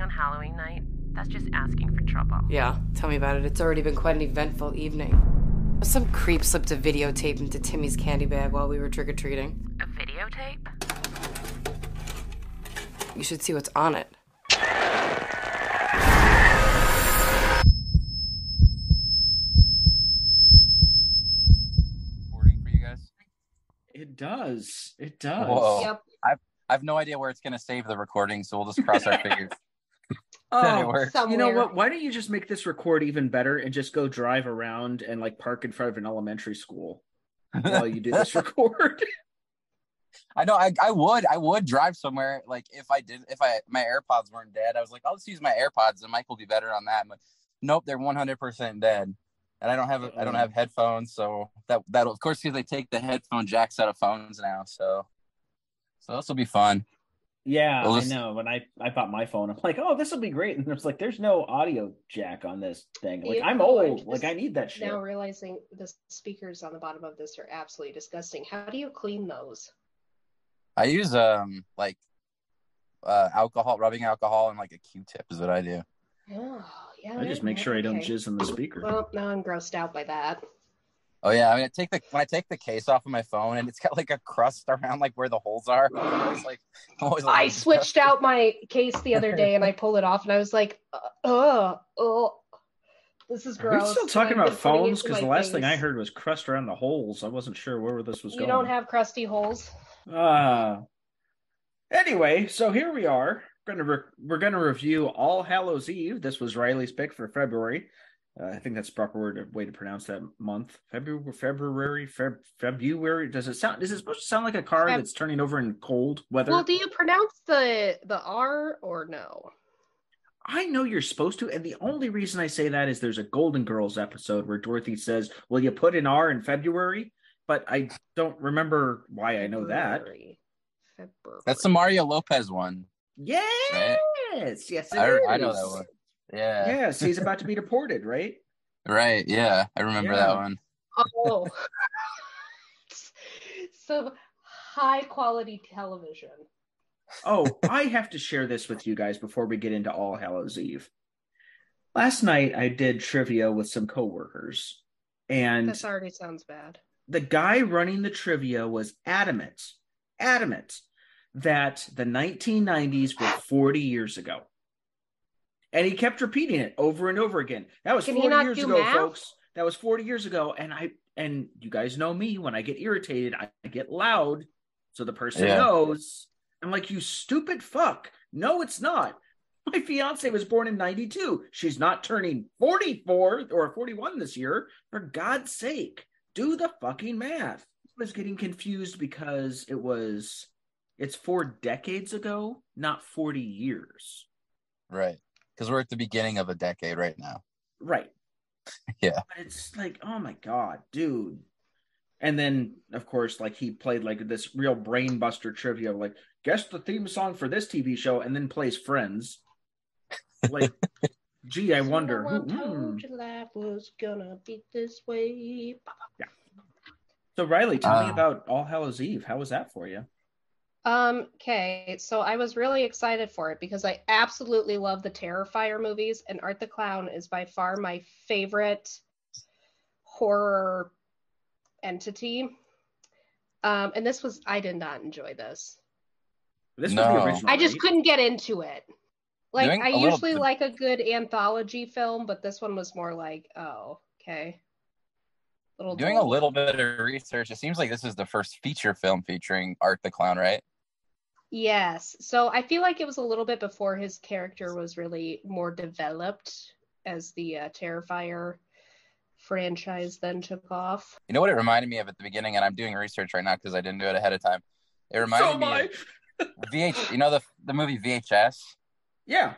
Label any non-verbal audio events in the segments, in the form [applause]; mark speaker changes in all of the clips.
Speaker 1: on Halloween night, that's just asking for trouble.
Speaker 2: Yeah, tell me about it. It's already been quite an eventful evening. Some creep slipped a videotape into Timmy's candy bag while we were trick or treating.
Speaker 1: A videotape?
Speaker 2: You should see what's on it.
Speaker 3: Recording for you guys.
Speaker 4: It does. It does.
Speaker 3: Whoa.
Speaker 5: Yep.
Speaker 3: I have no idea where it's gonna save the recording, so we'll just cross our [laughs] fingers.
Speaker 4: Oh,
Speaker 3: that it oh, works.
Speaker 5: Somewhere.
Speaker 4: you know what? Why don't you just make this record even better and just go drive around and like park in front of an elementary school while you do this [laughs] record?
Speaker 3: I know I, I would I would drive somewhere like if I did if I my AirPods weren't dead I was like I'll just use my AirPods and Mike will be better on that but nope they're 100% dead and I don't have I don't have headphones so that that of course because they take the headphone jacks out of phones now so so this will be fun
Speaker 4: yeah,
Speaker 3: Well,
Speaker 4: I know. When I I bought my phone, I'm like, oh, this will be great. And it's like, there's no audio jack on this thing. Like,
Speaker 5: Yeah,
Speaker 4: I'm
Speaker 5: I'm
Speaker 4: old. Like, I need that shit.
Speaker 5: Now realizing the speakers on the bottom of this are absolutely disgusting. How do you clean those?
Speaker 3: I use um like uh alcohol rubbing alcohol and like a Q-tip is what I do
Speaker 5: Oh, yeah.
Speaker 4: I just make sure I don't jizz in the speaker.
Speaker 5: Well, now I'm grossed out by that.
Speaker 3: Oh yeah, I mean, I take the when I take the case off of my phone, and it's got like a crust [laughs] around like where the holes are. It's like I'm always like,
Speaker 5: I switched out my case the other day and I pulled it off and I was like, uh, oh, this is
Speaker 4: Are
Speaker 5: gross.
Speaker 4: we still talking about
Speaker 5: been putting it
Speaker 4: phones? Because the
Speaker 5: my
Speaker 4: last thing I heard was crust around the holes. I wasn't sure where this was
Speaker 5: You
Speaker 4: going.
Speaker 5: You don't have crusty holes.
Speaker 4: Uh anyway, so here we are. We're gonna re- we're gonna review All Hallows Eve. This was Riley's pick for February. Uh, I think that's the proper word way to pronounce that month. February, February, Feb, February. Does it sound? Is it supposed to sound like a car
Speaker 5: Feb-
Speaker 4: that's turning over in cold weather?
Speaker 5: Well, do you pronounce the the R or no?
Speaker 4: I know you're supposed to, and the only reason I say that is there's a Golden Girls episode where Dorothy says, "Will you put an R in February?" But I don't remember why I know that.
Speaker 5: February. February.
Speaker 3: That's the Mario Lopez one.
Speaker 4: Yes, yes, it
Speaker 3: I, I know that one. Yeah.
Speaker 4: Yes, he's about to be deported, right? [laughs]
Speaker 3: Right. Yeah, I remember
Speaker 4: Yeah.
Speaker 3: that one.
Speaker 5: Oh. [laughs] [laughs] so high quality television.
Speaker 4: Oh, I have to share this with you guys before we get into All Hallows Eve. Last night I did trivia with some coworkers, and
Speaker 5: This already sounds bad.
Speaker 4: the guy running the trivia was adamant, adamant that the 1990s were 40 years ago. And he kept repeating it over and over again. That was
Speaker 5: Can
Speaker 4: 40 years ago,
Speaker 5: math?
Speaker 4: folks. That was 40 years ago. And I and you guys know me when I get irritated, I get loud so the person
Speaker 3: Yeah.
Speaker 4: knows. I'm like, you stupid fuck. No, it's not. My fiance was born in 92. She's not turning 44 or 41 this year. For God's sake, do the fucking math. I was getting confused because it was it's four decades ago, not 40 years.
Speaker 3: Right. Because we're at the beginning of a decade right now.
Speaker 4: Right. [laughs]
Speaker 3: Yeah.
Speaker 4: But it's like, oh my god, dude. And then, of course, like he played like this real brain buster trivia, like guess the theme song for this TV show, and then plays Friends. Like, [laughs] gee, I wonder who.
Speaker 5: Someone told you life was gonna be this way.
Speaker 4: So Riley, tell me
Speaker 3: Uh.
Speaker 4: about All Hallows Eve. How was that for you?
Speaker 5: Um, okay, so I was really excited for it because I absolutely love the Terrifier movies, and Art the Clown is by far my favorite horror entity. Um, and this was I did not enjoy this.
Speaker 4: This was
Speaker 3: No.
Speaker 4: the original.
Speaker 5: I just
Speaker 4: right?
Speaker 5: couldn't get into it. Like
Speaker 3: Doing
Speaker 5: I
Speaker 3: a little
Speaker 5: usually
Speaker 3: bit-
Speaker 5: like a good anthology film, but this one was more like, oh, okay. Little
Speaker 3: Doing a little bit of research, it seems like this is the first feature film featuring Art the Clown, right?
Speaker 5: Yes. So I feel like it was a little bit before his character was really more developed as the uh, Terrifier franchise then took off.
Speaker 3: You know what it reminded me of at the beginning, and I'm doing research right now because I didn't do it ahead of time. It reminded
Speaker 4: So
Speaker 3: me
Speaker 4: I.
Speaker 3: of VH. You know the the movie VHS.
Speaker 4: Yeah.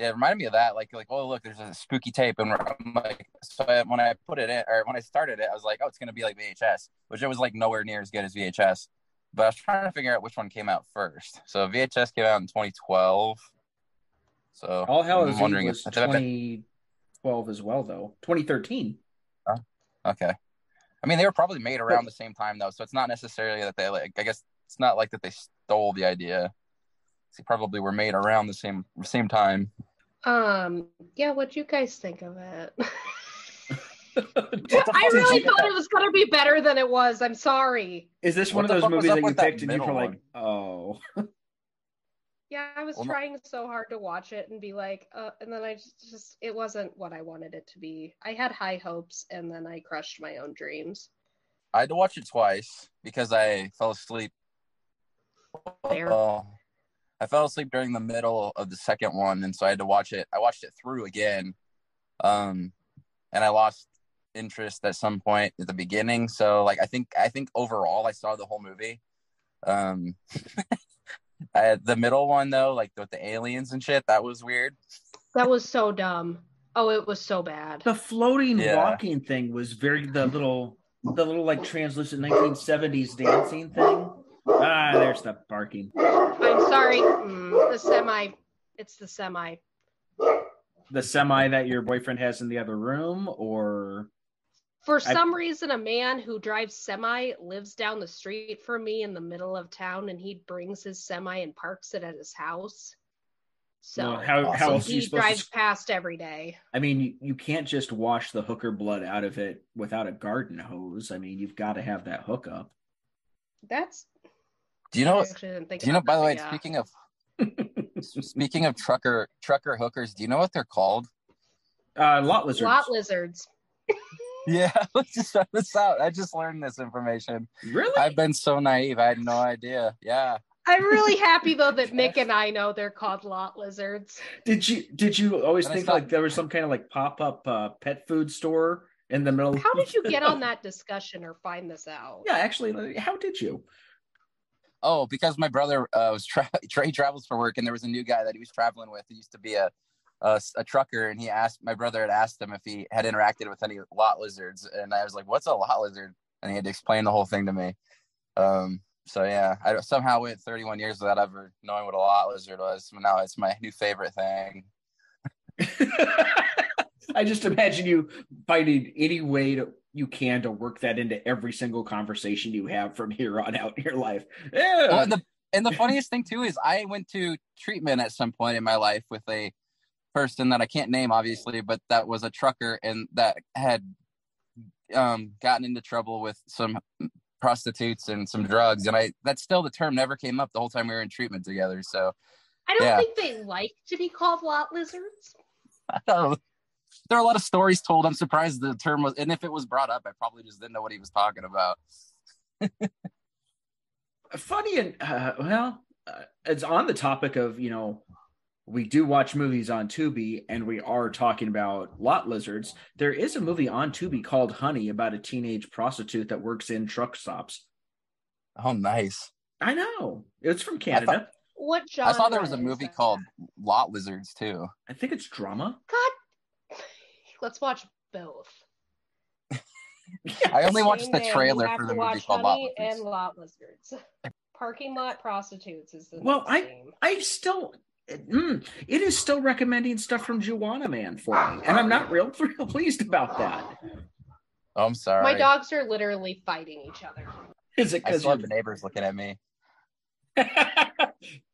Speaker 3: Yeah, it reminded me of that. Like, like, oh look, there's a spooky tape, and I'm like, so I, when I put it in, or when I started it, I was like, oh, it's gonna be like VHS, which it was like nowhere near as good as VHS. But I was trying to figure out which one came out first. So VHS came out in 2012. So
Speaker 4: All hell
Speaker 3: I'm wondering
Speaker 4: Eve
Speaker 3: if
Speaker 4: was 2012 as well, though. 2013.
Speaker 3: Okay. I mean, they were probably made around the same time though, so it's not necessarily that they like. I guess it's not like that they stole the idea. They probably were made around the same same time.
Speaker 5: Um, yeah, what'd you guys think of it? [laughs] I really thought it was gonna be better than it was. I'm sorry.
Speaker 4: Is this one
Speaker 3: the
Speaker 4: of those movies that you
Speaker 3: with that
Speaker 4: picked and you
Speaker 3: middle
Speaker 4: were like, oh, [laughs]
Speaker 5: Yeah, I was
Speaker 3: Well,
Speaker 5: trying so hard to watch it and be like, uh, and then I just, just, it wasn't what I wanted it to be. I had high hopes and then I crushed my own dreams.
Speaker 3: I had to watch it twice because I fell asleep.
Speaker 5: Fair.
Speaker 3: Well, I fell asleep during the middle of the second one, and so I had to watch it. I watched it through again, um, and I lost interest at some point at the beginning. So, like, I think I think overall, I saw the whole movie. Um, [laughs] I, the middle one though, like with the aliens and shit, that was weird.
Speaker 5: That was so dumb. Oh, it was so bad.
Speaker 4: the floating
Speaker 3: Yeah.
Speaker 4: walking thing was very the little the little like translucent 1970s dancing thing. Ah, there's the barking.
Speaker 5: I'm sorry. Mm, the semi, it's the semi.
Speaker 4: The semi that your boyfriend has in the other room, or
Speaker 5: For
Speaker 4: I-
Speaker 5: some reason, a man who drives semi lives down the street from me in the middle of town, and he brings his semi and parks it at his house. So
Speaker 4: well, how how
Speaker 3: awesome.
Speaker 4: else are you
Speaker 5: he drives
Speaker 4: to?
Speaker 5: past every day.
Speaker 4: I mean, you, you can't just wash the hooker blood out of it without a garden hose. I mean, you've got to have that hookup.
Speaker 5: That's
Speaker 3: Do you know?
Speaker 5: I actually didn't think
Speaker 3: Do you know?
Speaker 5: about
Speaker 3: By the way,
Speaker 5: yeah.
Speaker 3: speaking of [laughs] speaking of trucker trucker hookers, do you know what they're called?
Speaker 4: Uh, lot lizards.
Speaker 5: lot lizards. [laughs]
Speaker 3: Yeah, [laughs] let's just try this out. I just learned this information.
Speaker 4: really?
Speaker 3: I've been so naive. I had no idea. Yeah.
Speaker 5: I'm really happy though that Nick and I know they're called lot lizards.
Speaker 4: Did you did you always
Speaker 3: And
Speaker 4: think
Speaker 3: saw-
Speaker 4: like there was some kind of like pop up uh, pet food store in the middle?
Speaker 5: How did you get on that discussion or find this out?
Speaker 4: Yeah, actually, how did you?
Speaker 3: Oh, because my brother uh, was tra- [laughs] he travels for work, and there was a new guy that he was traveling with. He used to be a, a a trucker, and he asked my brother had asked him if he had interacted with any lot lizards, and I was like, "What's a lot lizard?" And he had to explain the whole thing to me. Um, so yeah, I somehow went 31 years without ever knowing what a lot lizard was. Now it's my new favorite thing. [laughs]
Speaker 4: I just imagine you finding any way to you can to work that into every single conversation you have from here on out in your life. Yeah.
Speaker 3: Well, and the and the funniest thing too is I went to treatment at some point in my life with a person that I can't name obviously, but that was a trucker and that had um gotten into trouble with some prostitutes and some drugs and I that's still the term never came up the whole time we were in treatment together. So
Speaker 5: I don't
Speaker 3: Yeah.
Speaker 5: think they like to be called lot lizards. [laughs]
Speaker 3: I don't know. There are a lot of stories told. I'm surprised the term was and if it was brought up, I probably just didn't know what he was talking about. [laughs]
Speaker 4: funny and uh, well, uh, it's on the topic of you know we do watch movies on Tubi and we are talking about lot lizards. There is a movie on Tubi called Honey about a teenage prostitute that works in truck stops.
Speaker 3: Oh nice.
Speaker 4: I know it's from Canada.
Speaker 5: What genre?
Speaker 3: I saw there was a movie called Lot Lizards too.
Speaker 4: I think it's drama.
Speaker 5: God, let's watch both. [laughs]
Speaker 3: I only watched the trailer
Speaker 5: have
Speaker 3: for
Speaker 5: to
Speaker 3: the movie
Speaker 5: watch
Speaker 3: called Lot Lizards.
Speaker 5: and lot lizards. [laughs] Parking lot prostitutes is the
Speaker 4: Well, I-
Speaker 5: name.
Speaker 4: I still, mm, it is still recommending stuff from Juwanna Mann for me, and I'm not real, [laughs] real pleased about that.
Speaker 3: Oh, I'm sorry.
Speaker 5: My dogs are literally fighting each other.
Speaker 4: Is it because
Speaker 3: still have the neighbors looking at me.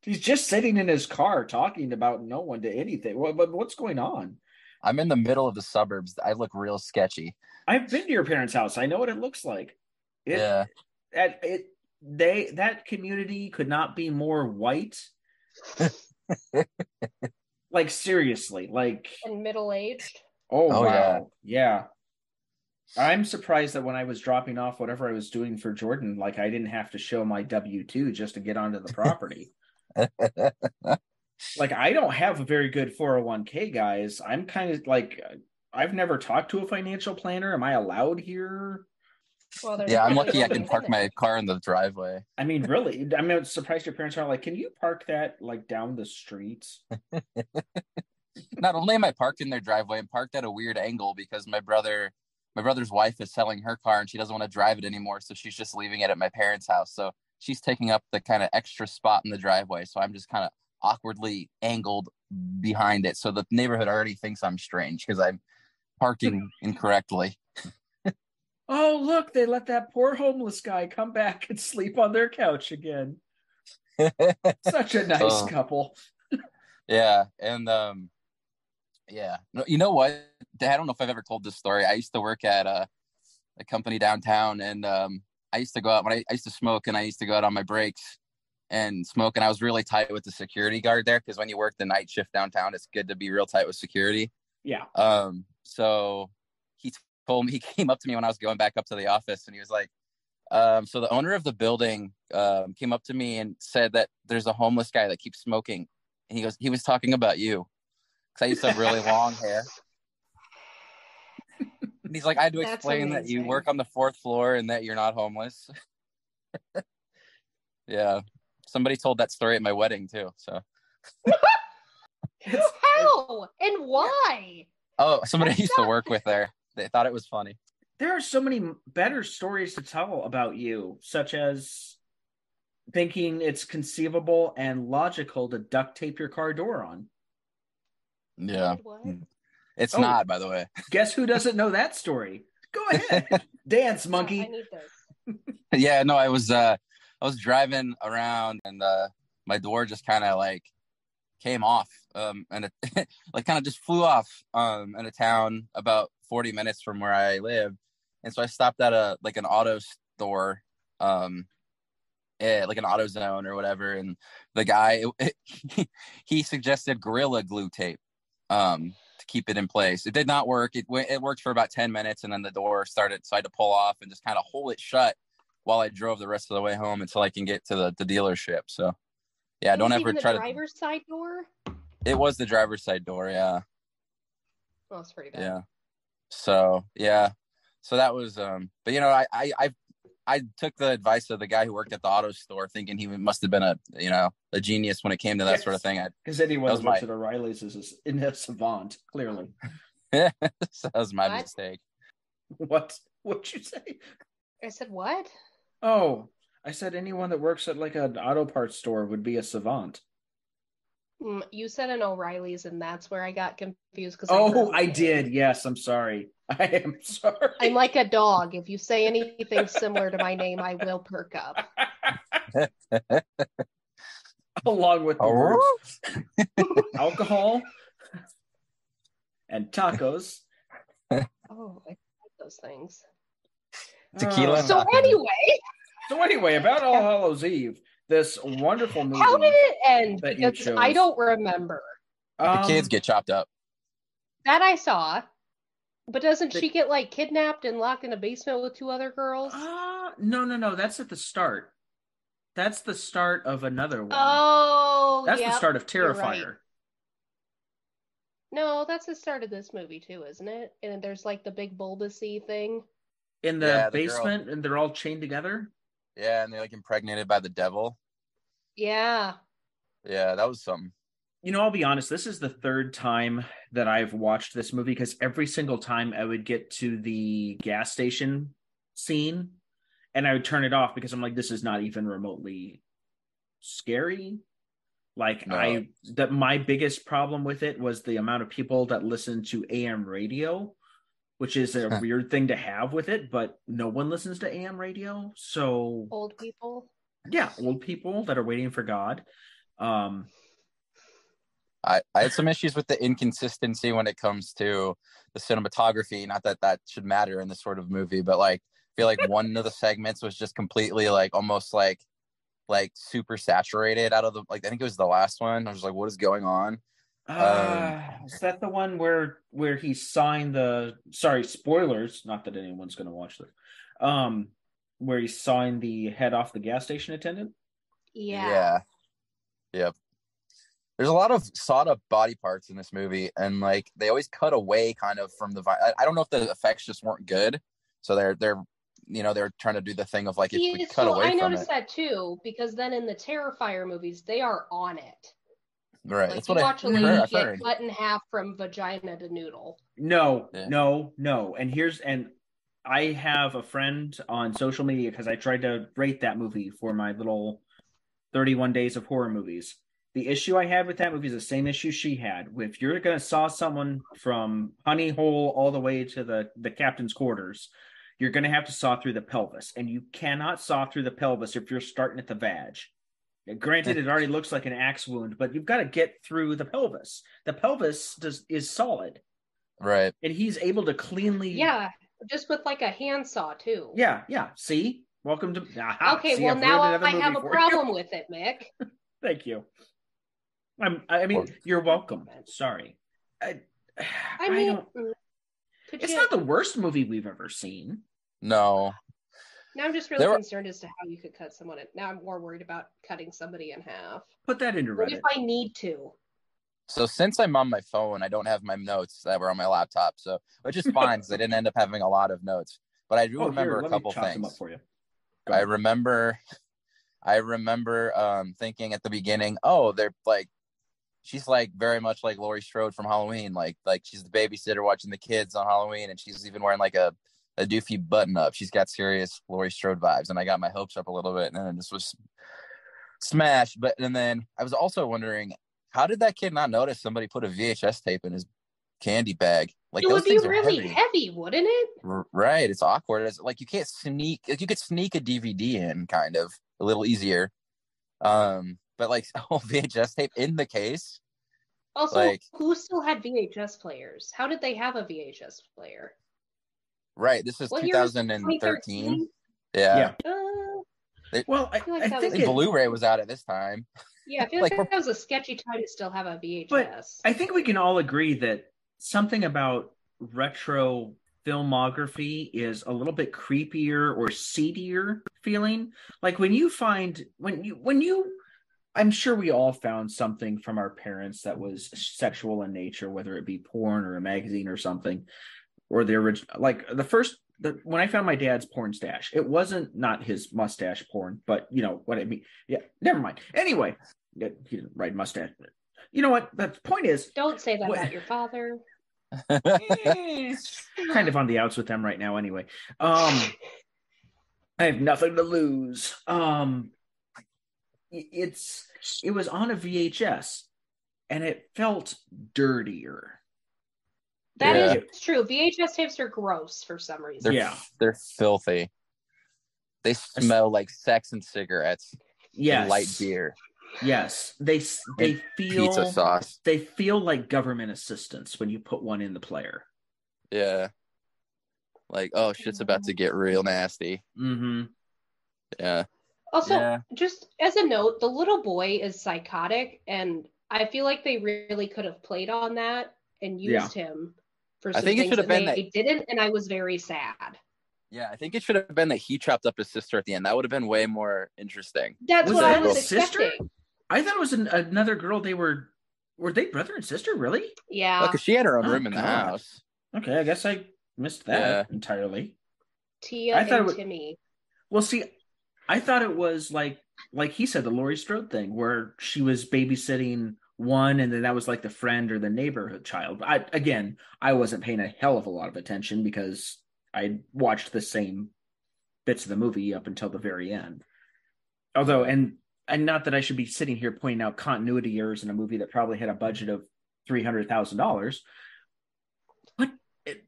Speaker 4: he's just sitting in his car talking about no one to anything? What, what, what's going on?
Speaker 3: I'm in the middle of the suburbs. I look real sketchy.
Speaker 4: I've been to your parents' house. I know what it looks like. It,
Speaker 3: yeah.
Speaker 4: That it they that community could not be more white. [laughs] like seriously, like
Speaker 5: And middle aged.
Speaker 4: oh,
Speaker 3: Oh,
Speaker 4: wow, yeah. I'm surprised that when I was dropping off whatever I was doing for Jordan, like I didn't have to show my W two just to get onto the property. [laughs] like I don't have a very good 401k, guys. I'm kind of like I've never talked to a financial planner. Am I allowed here?
Speaker 5: Well,
Speaker 3: yeah, I'm lucky I can park my car in the driveway.
Speaker 4: I mean, really, I mean, surprised your parents aren't like, can you park that like down the street?" [laughs]
Speaker 3: Not only am I parked in their driveway, I'm parked at a weird angle because my brother my brother's wife is selling her car and she doesn't want to drive it anymore, so she's just leaving it at my parents' house. So she's taking up the kind of extra spot in the driveway. So I'm just kind of awkwardly angled behind it. So the neighborhood already thinks I'm strange because I'm parking [laughs] incorrectly.
Speaker 4: Oh, look, they let that poor homeless guy come back and sleep on their couch again. [laughs] Such a nice
Speaker 3: Oh.
Speaker 4: couple.
Speaker 3: yeah, and um, yeah, no, you know what? I don't know if I've ever told this story. I used to work at a, a company downtown, and um, I used to go out when I, I used to smoke, and I used to go out on my breaks and smoking. I was really tight with the security guard there because when you work the night shift downtown, it's good to be real tight with security.
Speaker 4: Yeah.
Speaker 3: Um, so he told me [laughs] he came up to me when I was going back up to the office, and he was like, um, "So the owner of the building um, came up to me and said that there's a homeless guy that keeps smoking." And he goes, "He was talking about you." Because I used to have really long hair. And he's like, I had to [laughs] explain that you work on the fourth floor and that you're not homeless. [laughs] yeah. Somebody told that story at my wedding too. So [laughs]
Speaker 5: How and why?
Speaker 3: oh, somebody I used to work with there. [laughs] They thought it was funny.
Speaker 4: There are so many better stories to tell about you, such as thinking it's conceivable and logical to duct tape your car door on.
Speaker 3: Yeah.
Speaker 5: What?
Speaker 3: It's
Speaker 4: Oh.
Speaker 3: not, by the way. [laughs]
Speaker 4: Guess who doesn't know that story? Go ahead. Dance,
Speaker 5: I
Speaker 4: monkey.
Speaker 5: need this.
Speaker 3: yeah, no, I was uh I was driving around and uh my door just kind of like came off um and it [laughs] like kind of just flew off um in a town about 40 minutes from where I live. And so I stopped at a like an auto store um eh, like an auto zone or whatever and the guy [laughs] he suggested gorilla glue tape um to keep it in place. It did not work. It it worked for about 10 minutes and then the door started so I had to pull off and just kind of hold it shut while I drove the rest of the way home until I can get to the, the dealership. So yeah,
Speaker 5: It
Speaker 3: don't ever
Speaker 5: even
Speaker 3: try
Speaker 5: the
Speaker 3: to
Speaker 5: driver's side door.
Speaker 3: it was the driver's side door, yeah.
Speaker 5: Well, it's pretty bad.
Speaker 3: Yeah. So yeah. So that was um but you know, I I I I took the advice of the guy who worked at the auto store thinking he must have been a you know a genius when it came to that sort of thing.
Speaker 4: Because anyone
Speaker 3: That
Speaker 4: that
Speaker 3: was my-
Speaker 4: at O'Reilly's is a, in a savant, clearly.
Speaker 3: so [laughs] [laughs] that was my
Speaker 5: What?
Speaker 3: mistake.
Speaker 4: What? What'd you say?
Speaker 5: I said what?
Speaker 4: Oh, I said anyone that works at like an auto parts store would be a savant.
Speaker 5: Mm, you said an O'Reilly's, and that's where I got confused. Because
Speaker 4: Oh, I did. Yes, I'm sorry. [laughs] I am sorry.
Speaker 5: I'm like a dog. If you say anything similar to my name, I will perk up. [laughs]
Speaker 4: Along with the
Speaker 3: Oh.
Speaker 4: words [laughs] alcohol and tacos.
Speaker 5: Oh, I like those things.
Speaker 3: Tequila
Speaker 4: Uh,
Speaker 5: So
Speaker 3: tacos.
Speaker 5: anyway,
Speaker 4: so anyway, about All Hallows Eve, this wonderful movie.
Speaker 5: how did it end? Because I don't remember.
Speaker 3: the
Speaker 4: Um,
Speaker 3: kids get chopped up.
Speaker 5: That I saw. But doesn't
Speaker 4: The-
Speaker 5: she get like kidnapped and locked in a basement with two other girls?
Speaker 4: Uh, no, no, no. That's at the start. That's the start of another one.
Speaker 5: Oh,
Speaker 4: that's the start of
Speaker 5: you're right.
Speaker 4: Terrifier.
Speaker 5: No, that's the start of this movie too, isn't it? And there's like the big bulbousy thing.
Speaker 4: In the
Speaker 3: Yeah, the girl.
Speaker 4: basement, and they're all chained together.
Speaker 3: Yeah, and they're like impregnated by the devil.
Speaker 5: Yeah.
Speaker 3: Yeah, that was something.
Speaker 4: You know, I'll be honest. This is the third time that I've watched this movie because every single time I would get to the gas station scene, and I would turn it off because I'm like, this is not even remotely scary. Like
Speaker 3: No.
Speaker 4: I, that my biggest problem with it was the amount of people that listen to AM radio, which is a weird thing to have with it, but no one listens to AM radio. So
Speaker 5: Old people.
Speaker 4: yeah, old people that are waiting for God. Um,
Speaker 3: I, I had some issues with the inconsistency when it comes to the cinematography. Not that that should matter in this sort of movie, but like I feel like one of the segments was just completely like almost like like super saturated out of the like I think it was the last one. I was like, what is going on?
Speaker 4: Uh, is that the one where where he signed the sorry spoilers? Not that anyone's going to watch this. Um, where he signed the head off the gas station attendant.
Speaker 5: Yeah.
Speaker 3: Yeah. Yep. There's a lot of sawed up body parts in this movie, and like they always cut away kind of from the. vi- I, I don't know if the effects just weren't good, so they're they're you know they're trying to do the thing of like if
Speaker 5: See,
Speaker 3: we cut
Speaker 5: so
Speaker 3: away
Speaker 5: I
Speaker 3: from
Speaker 5: noticed
Speaker 3: it.
Speaker 5: that too, because then in the Terrifier movies, they are on it.
Speaker 3: Right.
Speaker 5: Like
Speaker 3: That's
Speaker 5: you
Speaker 3: what
Speaker 5: watch a
Speaker 3: heard.
Speaker 5: lady
Speaker 3: I've
Speaker 5: get
Speaker 3: heard.
Speaker 5: cut in half from vagina to noodle.
Speaker 4: No,
Speaker 3: Yeah.
Speaker 4: no, no. And here's and I have a friend on social media because I tried to rate that movie for my little 31 days of horror movies. The issue I had with that movie is the same issue she had. If you're gonna saw someone from honey hole all the way to the the captain's quarters, you're gonna have to saw through the pelvis, and you cannot saw through the pelvis if you're starting at the vag. Granted, it already looks like an axe wound, but you've got to get through the pelvis. The pelvis does is solid,
Speaker 3: Right.
Speaker 4: and he's able to cleanly.
Speaker 5: Yeah, just with like a handsaw too.
Speaker 4: yeah, yeah. See, welcome to. Aha,
Speaker 5: Okay,
Speaker 4: see,
Speaker 5: well
Speaker 4: I've
Speaker 5: now I have a
Speaker 4: for you.
Speaker 5: problem with it, Mick. [laughs]
Speaker 4: Thank you. I'm. I mean,
Speaker 3: Well-
Speaker 4: you're welcome. Sorry. I,
Speaker 5: I mean,
Speaker 4: don't-
Speaker 5: mm, could
Speaker 4: it's
Speaker 5: you?
Speaker 4: not the worst movie we've ever seen.
Speaker 3: No.
Speaker 5: Now I'm just really
Speaker 3: There were-
Speaker 5: concerned as to how you could cut someone. In. Now I'm more worried about cutting somebody in half.
Speaker 4: Put that into
Speaker 5: What
Speaker 4: Reddit.
Speaker 5: if I need to?
Speaker 3: So since I'm on my phone, I don't have my notes that were on my laptop. So which is fine because I didn't end up having a lot of notes. But I do
Speaker 4: Oh,
Speaker 3: remember
Speaker 4: here,
Speaker 3: a
Speaker 4: let me
Speaker 3: couple
Speaker 4: chop them up
Speaker 3: things.
Speaker 4: for you.
Speaker 3: I
Speaker 4: ahead.
Speaker 3: remember I remember um thinking at the beginning, oh, they're like she's like very much like Laurie Strode from Halloween. Like like she's the babysitter watching the kids on Halloween and she's even wearing like a a doofy button up. She's got serious Laurie Strode vibes, and I got my hopes up a little bit, and then this was smashed. But and then I was also wondering, how did that kid not notice somebody put a VHS tape in his candy bag? Like
Speaker 5: it would be really
Speaker 3: heavy.
Speaker 5: heavy, wouldn't it?
Speaker 3: R- Right, it's awkward. It's like you can't sneak. Like you could sneak a DVD in, kind of a little easier. Um, but like [laughs] oh VHS tape in the case.
Speaker 5: Also,
Speaker 3: Like-
Speaker 5: who still had VHS players? How did they have a VHS player?
Speaker 3: Right, this is
Speaker 5: What year was it?
Speaker 3: 2013.
Speaker 5: 2013?
Speaker 3: Yeah,
Speaker 4: Yeah.
Speaker 5: Uh,
Speaker 4: Well, I,
Speaker 5: feel like
Speaker 4: I think
Speaker 5: was-
Speaker 4: it-
Speaker 3: Blu-ray was out at this time.
Speaker 5: yeah, I feel
Speaker 3: Like,
Speaker 5: like,
Speaker 3: we're-
Speaker 5: that was a sketchy time to still have a VHS.
Speaker 4: But I think we can all agree that something about retro filmography is a little bit creepier or seedier feeling. Like when you find when you when you I'm sure we all found something from our parents that was sexual in nature, whether it be porn or a magazine or something, or the original. Like the first, the, when I found my dad's porn stash, it wasn't not his mustache porn, but you know what I mean. Yeah, never mind. Anyway, yeah, he didn't ride mustache. You know what? The point is,
Speaker 5: Don't say that
Speaker 4: What-
Speaker 5: about your father. [laughs]
Speaker 4: kind of on the outs with them right now anyway. Um I have nothing to lose. Um it's it was on a VHS and it felt dirtier.
Speaker 5: That is
Speaker 3: Yeah.
Speaker 5: true. VHS tapes are gross for some reason.
Speaker 3: They're
Speaker 4: Yeah.
Speaker 3: they're filthy. They smell like sex and cigarettes,
Speaker 4: Yes.
Speaker 3: and light beer,
Speaker 4: Yes. They s- they feel
Speaker 3: pizza sauce.
Speaker 4: they feel like government assistance when you put one in the player.
Speaker 3: Yeah, like oh shit's about to get real nasty.
Speaker 4: Mm-hmm.
Speaker 3: Yeah,
Speaker 5: Also,
Speaker 3: Yeah.
Speaker 5: just as a note, the little boy is psychotic, and I feel like they really could have played on that and
Speaker 4: Yeah.
Speaker 5: used him for
Speaker 3: I
Speaker 5: some
Speaker 3: think it should have been
Speaker 5: that
Speaker 3: been
Speaker 5: they didn't, and I was very sad.
Speaker 3: yeah. I think it should have been that he chopped up his sister at the end. That would have been way more interesting.
Speaker 5: That's
Speaker 4: Was
Speaker 5: what
Speaker 4: that
Speaker 5: I was
Speaker 4: his sister?
Speaker 5: expecting.
Speaker 4: I thought it was an, another girl they were were they brother and sister really?
Speaker 5: Yeah,
Speaker 3: Because she had her own
Speaker 4: Oh,
Speaker 3: room in the house.
Speaker 4: Okay, I guess I missed that entirely.
Speaker 5: Tia
Speaker 4: I thought it
Speaker 5: and
Speaker 4: was-
Speaker 5: Timmy.
Speaker 4: Well, see, I thought it was like like he said the Laurie Strode thing where she was babysitting one and then that was like the friend or the neighborhood child. I again, I wasn't paying a hell of a lot of attention because I watched the same bits of the movie up until the very end. Although and and not that I should be sitting here pointing out continuity errors in a movie that probably had a budget of three hundred thousand dollars. But it,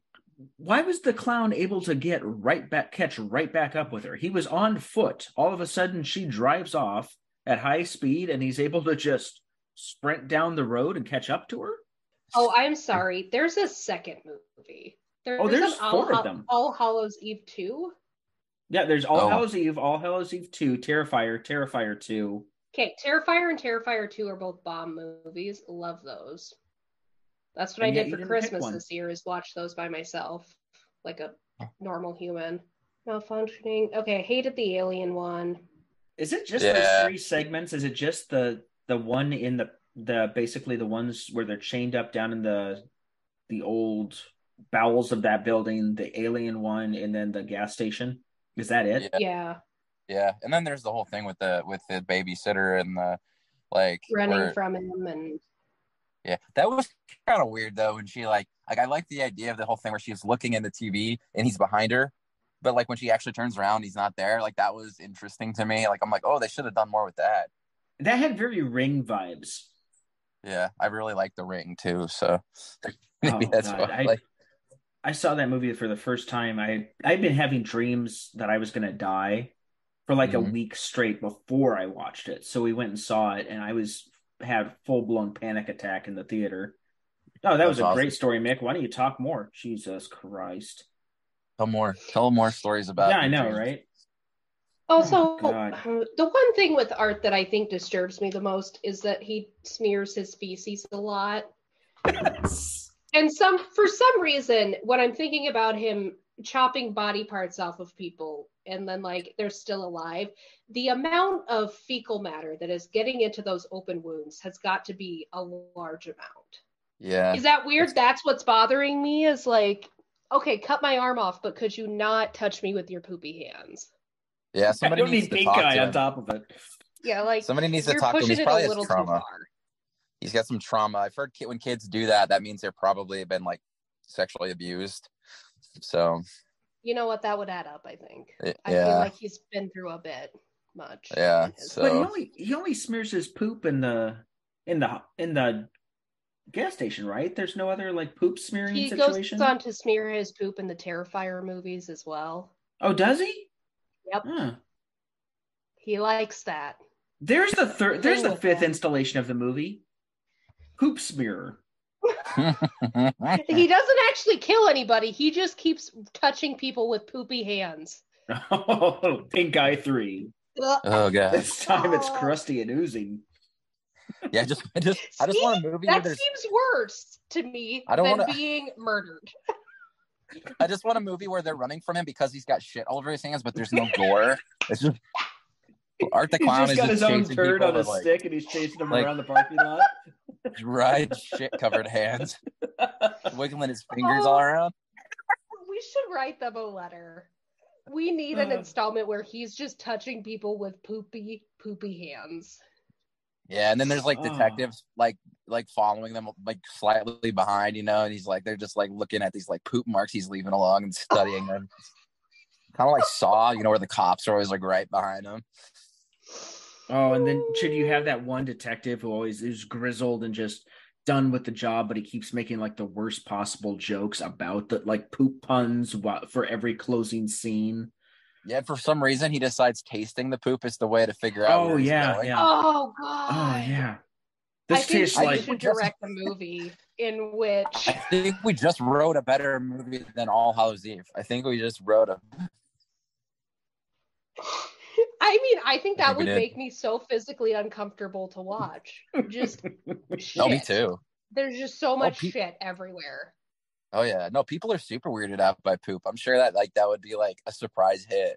Speaker 4: why was the clown able to get right back, catch right back up with her? He was on foot. All of a sudden, she drives off at high speed, and he's able to just sprint down the road and catch up to her.
Speaker 5: Oh, I'm sorry. There's a second movie. There's,
Speaker 4: Oh, there's
Speaker 5: an All,
Speaker 4: four of them.
Speaker 5: All Hallows Eve 2.
Speaker 4: Yeah, there's All
Speaker 3: Oh.
Speaker 4: Hallows Eve, All Hallows Eve two, Terrifier, Terrifier two.
Speaker 5: Okay, Terrifier and Terrifier 2 are both bomb movies. Love those. That's what
Speaker 4: And
Speaker 5: I did for Christmas this year is watch those by myself, like a normal human. Malfunctioning. Okay, I hated the alien one.
Speaker 4: Is it just
Speaker 3: Yeah.
Speaker 4: those three segments? Is it just the the one in the the basically the ones where they're chained up down in the the old bowels of that building, the alien one, and then the gas station? Is that it?
Speaker 3: Yeah.
Speaker 5: Yeah,
Speaker 3: Yeah, and then there's the whole thing with the with the babysitter and the like
Speaker 5: running
Speaker 3: where-
Speaker 5: from him and
Speaker 3: Yeah, that was kind of weird though. When she like, like I like the idea of the whole thing where she's looking in the TV and he's behind her, but like when she actually turns around, he's not there. Like that was interesting to me. Like I'm like, oh, they should have done more with that.
Speaker 4: That had very ring vibes.
Speaker 3: Yeah, I really like the ring too. So [laughs] maybe
Speaker 4: Oh,
Speaker 3: that's
Speaker 4: God,
Speaker 3: why.
Speaker 4: I-
Speaker 3: like,
Speaker 4: I saw that movie for the first time. I I'd been having dreams that I was gonna die for like a
Speaker 3: Mhm.
Speaker 4: week straight before I watched it. So we went and saw it, and I was had full blown panic attack in the theater. Oh, that was a
Speaker 3: awesome.
Speaker 4: great story, Mick. Why don't you talk more? Jesus Christ!
Speaker 3: Tell more. Tell more stories about.
Speaker 4: yeah, I know,
Speaker 3: Dreams.
Speaker 4: right?
Speaker 5: Oh, oh, also,
Speaker 4: God.
Speaker 5: Uh, the one thing with art that I think disturbs me the most is that he smears his feces a lot. and some for some reason, when I'm thinking about him chopping body parts off of people and then like they're still alive, the amount of fecal matter that is getting into those open wounds has got to be a large amount.
Speaker 3: Yeah.
Speaker 5: Is that weird? That's what's bothering me is like, okay, cut my arm off, but could you not touch me with your poopy hands?
Speaker 3: Yeah.
Speaker 4: I
Speaker 3: Somebody
Speaker 4: don't
Speaker 3: needs
Speaker 4: need
Speaker 3: to talk
Speaker 4: eye
Speaker 3: to
Speaker 4: on
Speaker 3: him.
Speaker 4: top of it.
Speaker 5: Yeah, like
Speaker 3: Somebody needs to talk to him.
Speaker 5: pushing
Speaker 3: probably has trauma. He's got some trauma. I've heard ki- when kids do that, that means they're probably been like sexually abused. So
Speaker 5: You know what? That would add up, I think.
Speaker 3: y-
Speaker 5: I feel
Speaker 3: yeah,
Speaker 5: like he's been through a bit much.
Speaker 3: Yeah, so-
Speaker 4: But he only he only smears his poop in the in the in the gas station, right? There's no other like poop smearing
Speaker 5: he
Speaker 4: situation.
Speaker 5: goes on to smear his poop in the Terrifier movies as well.
Speaker 4: Oh, does he?
Speaker 5: Yep.
Speaker 4: Huh.
Speaker 5: He likes that.
Speaker 4: There's the third. There's the fifth
Speaker 5: that.
Speaker 4: installation of the movie. Poop smearer.
Speaker 5: He doesn't actually kill anybody. He just keeps touching people with poopy hands. [laughs]
Speaker 4: Oh, Pink Eye Three.
Speaker 3: Oh god.
Speaker 4: This time it's crusty and oozing.
Speaker 3: Yeah, just I just I just want a movie where
Speaker 5: That
Speaker 3: there's
Speaker 5: seems worse to me
Speaker 3: I don't
Speaker 5: than
Speaker 3: wanna-
Speaker 5: being murdered. [laughs]
Speaker 3: I just want a movie where they're running from him because he's got shit all over his hands, but there's no gore. It's just Art the
Speaker 4: He's
Speaker 3: Clown
Speaker 4: just
Speaker 3: is
Speaker 4: got his own
Speaker 3: chasing
Speaker 4: turd
Speaker 3: people
Speaker 4: on a
Speaker 3: with, like,
Speaker 4: stick and he's chasing them
Speaker 3: like-
Speaker 4: around the parking lot. [laughs]
Speaker 3: dried shit covered hands, [laughs] wiggling his fingers all around.
Speaker 5: We should write them a letter. We need an
Speaker 4: Uh.
Speaker 5: installment where he's just touching people with poopy, poopy hands.
Speaker 3: Yeah, and then there's like
Speaker 4: Oh.
Speaker 3: detectives like like following them like slightly behind, you know, and he's like they're just like looking at these like poop marks he's leaving along and studying them. [laughs] Kind of like Saw, you know, where the cops are always like right behind him.
Speaker 4: Oh, and then should you have that one detective who always is grizzled and just done with the job, but he keeps making like the worst possible jokes about the like poop puns for every closing scene.
Speaker 3: Yeah, for some reason he decides tasting the poop is the way to figure out.
Speaker 4: Oh
Speaker 3: where he's
Speaker 4: yeah,
Speaker 3: going.
Speaker 4: yeah.
Speaker 5: Oh, oh god.
Speaker 4: Oh yeah.
Speaker 5: I
Speaker 4: This
Speaker 5: think
Speaker 4: tastes
Speaker 5: we
Speaker 4: like
Speaker 5: should direct a movie in which
Speaker 3: I think we just wrote a better movie than All Hallows Eve. I think we just wrote a.
Speaker 5: I mean, I think
Speaker 3: I
Speaker 5: that
Speaker 3: think
Speaker 5: would make me so physically uncomfortable to watch. Just shit. [laughs]
Speaker 3: Oh, me too.
Speaker 5: There's just so oh, much
Speaker 3: pe-
Speaker 5: shit everywhere.
Speaker 3: Oh yeah, no, people are super weirded out by poop. I'm sure that like that would be like a surprise hit.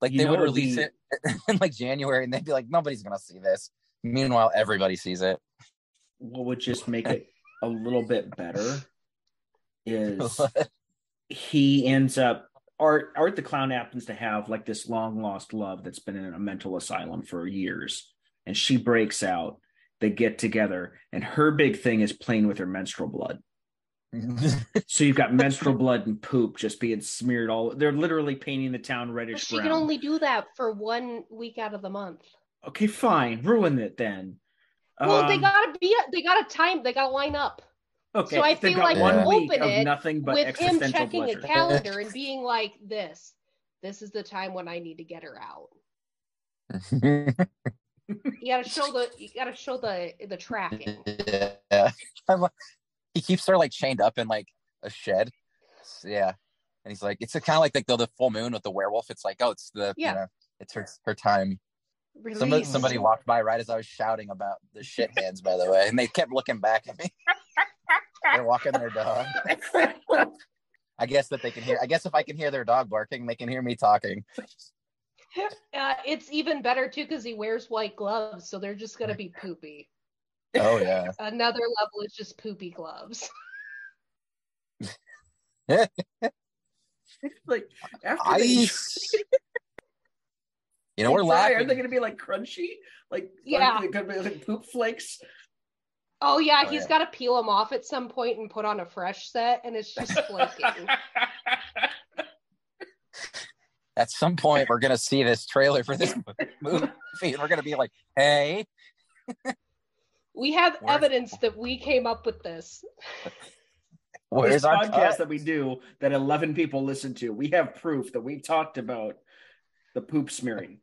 Speaker 3: Like
Speaker 4: You
Speaker 3: they would release
Speaker 4: be-
Speaker 3: it [laughs] in like January, and they'd be like, nobody's gonna see this. Meanwhile, everybody sees it.
Speaker 4: what would just make it a little bit better [laughs] is he ends up Art Art the clown happens to have like this long lost love that's been in a mental asylum for years, and she breaks out. They get together, and her big thing is playing with her menstrual blood. [laughs] So you've got menstrual blood and poop just being smeared all. They're literally painting the town
Speaker 5: But
Speaker 4: reddish
Speaker 5: she
Speaker 4: brown.
Speaker 5: can only do that for one week out of the month.
Speaker 4: Okay, fine, ruin it then.
Speaker 5: Well, they
Speaker 4: Um,
Speaker 5: gotta be. They gotta time. They gotta line up
Speaker 4: okay.
Speaker 5: so I feel like
Speaker 4: one
Speaker 5: we
Speaker 4: week
Speaker 5: open
Speaker 4: of
Speaker 5: it
Speaker 4: nothing but
Speaker 5: with him checking
Speaker 4: pleasure.
Speaker 5: a calendar and being like, "This, this is the time when I need to get her out." [laughs] You gotta show the. You gotta show the the tracking.
Speaker 3: yeah, [laughs] I'm like- he keeps her like chained up in like a shed. Yeah, and he's like, it's kind of like like the, the full moon with the werewolf. It's like, oh, it's the
Speaker 5: Yeah.
Speaker 3: you know, it's her her time.
Speaker 5: Release.
Speaker 3: Somebody somebody walked by right as I was shouting about the shit hands, by the way, and they kept looking back at me. [laughs] They're walking their dog. I guess that they can hear. I guess if I can hear their dog barking, they can hear me talking.
Speaker 5: Uh, it's even better too because he wears white gloves, so they're just gonna be poopy.
Speaker 3: Oh yeah. [laughs]
Speaker 5: Another level is just poopy gloves. [laughs]
Speaker 4: like after they
Speaker 3: Ice. [laughs] You know we're
Speaker 4: dry, Are
Speaker 3: laughing.
Speaker 4: they going to be like crunchy? Like
Speaker 5: Yeah.
Speaker 4: they could be like poop flakes.
Speaker 5: Oh yeah,
Speaker 3: Oh,
Speaker 5: he's
Speaker 3: yeah.
Speaker 5: got to peel them off at some point and put on a fresh set, and it's just flaking.
Speaker 3: At some point, we're gonna see this trailer for this movie, and we're gonna be like, "Hey,
Speaker 5: we have
Speaker 3: Where's-
Speaker 5: evidence that we came up with this. [laughs]
Speaker 3: where's
Speaker 4: this
Speaker 3: our
Speaker 4: podcast
Speaker 3: cut?"
Speaker 4: that we do that 11 people listen to? We have proof that we talked about the poop smearing.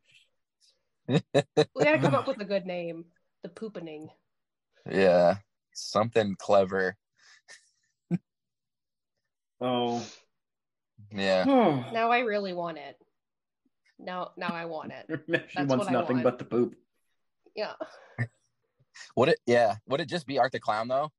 Speaker 5: We gotta come [laughs] up with a good name. The poopening.
Speaker 3: Yeah, something clever.
Speaker 4: Oh.
Speaker 3: Yeah. [sighs]
Speaker 5: Now I really want it. Now now I want it. [laughs]
Speaker 4: she
Speaker 5: That's
Speaker 4: wants
Speaker 5: what I
Speaker 4: nothing
Speaker 5: want.
Speaker 4: but the poop.
Speaker 5: Yeah.
Speaker 3: Would it? Yeah. Would it just be Art the Clown though?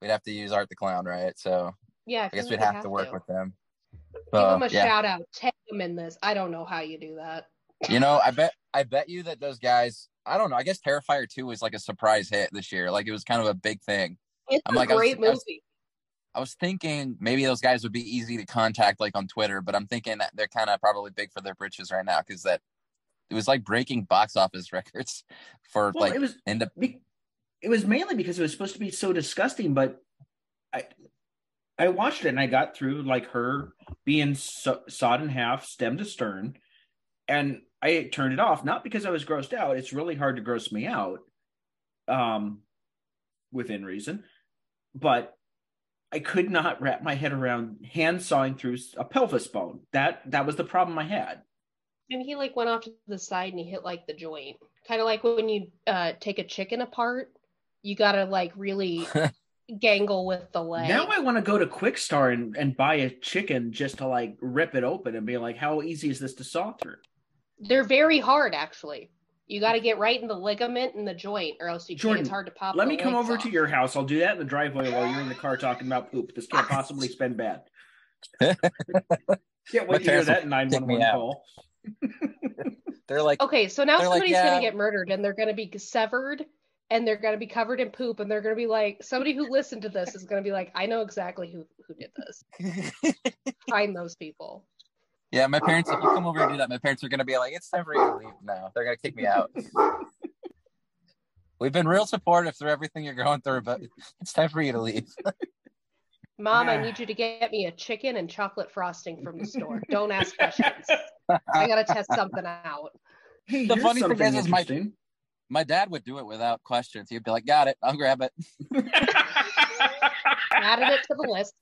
Speaker 3: We'd have to use Art the Clown, right? So
Speaker 5: Yeah.
Speaker 3: I guess
Speaker 5: feel
Speaker 3: we'd
Speaker 5: like
Speaker 3: have, to work with them.
Speaker 5: Give
Speaker 3: So,
Speaker 5: him a
Speaker 3: yeah.
Speaker 5: shout out. Tag him in this. I don't know how you do that.
Speaker 3: You know, I bet I bet you that those guys. I don't know. I guess Terrifier two was like a surprise hit this year. Like it was kind of a big thing.
Speaker 5: It's
Speaker 3: I'm
Speaker 5: a
Speaker 3: like, I was-
Speaker 5: great
Speaker 3: I was-
Speaker 5: movie.
Speaker 3: I was thinking maybe those guys would be easy to contact like on Twitter, but I'm thinking that they're kind of probably big for their britches right now because that it was like breaking box office [laughs] records for
Speaker 4: Well,
Speaker 3: like
Speaker 4: it was
Speaker 3: end up.
Speaker 4: it was mainly because it was supposed to be so disgusting, but I I watched it and I got through like her being so, sawed in half, stem to stern, and I turned it off not because I was grossed out. It's really hard to gross me out, um, within reason, but I could not wrap my head around hand sawing through a pelvis bone. That that was the problem I had.
Speaker 5: And he like went off to the side and he hit like the joint. Kind of like when you uh take a chicken apart, you gotta like really [laughs] gangle with the leg.
Speaker 4: Now I want to go to Kwik Star and, and buy a chicken just to like rip it open and be like, how easy is this to saw through?
Speaker 5: They're very hard actually. You got to get right in the ligament and the joint, or else you
Speaker 4: Jordan,
Speaker 5: can't. It's hard to pop.
Speaker 4: Let me come over
Speaker 5: off.
Speaker 4: to your house. I'll do that in the driveway while you're in the car talking about poop. This can't [laughs] possibly spend bad. [laughs] Can't
Speaker 3: My
Speaker 4: wait to hear that 911
Speaker 3: me out.
Speaker 4: call.
Speaker 3: They're like,
Speaker 5: Okay, so now
Speaker 3: They're like,
Speaker 5: somebody's
Speaker 3: yeah.
Speaker 5: gonna get murdered, and they're gonna be severed, and they're gonna be covered in poop, and they're gonna be like, somebody who listened to this is gonna be like, I know exactly who who did this. [laughs] Find those people.
Speaker 3: yeah, my parents. If you come over and do that, my parents are gonna be like, it's time for you to leave now. They're gonna kick me out. [laughs] We've been real supportive through everything you're going through, but it's time for you to leave. [laughs]
Speaker 5: Mom, I need you to get me a chicken and chocolate frosting from the store. [laughs] Don't ask questions. I gotta test something out.
Speaker 4: Hey,
Speaker 3: The funny thing is, is my- My dad would do it without questions. He'd be like, "Got it. I'll grab it." [laughs]
Speaker 5: Added it to the list.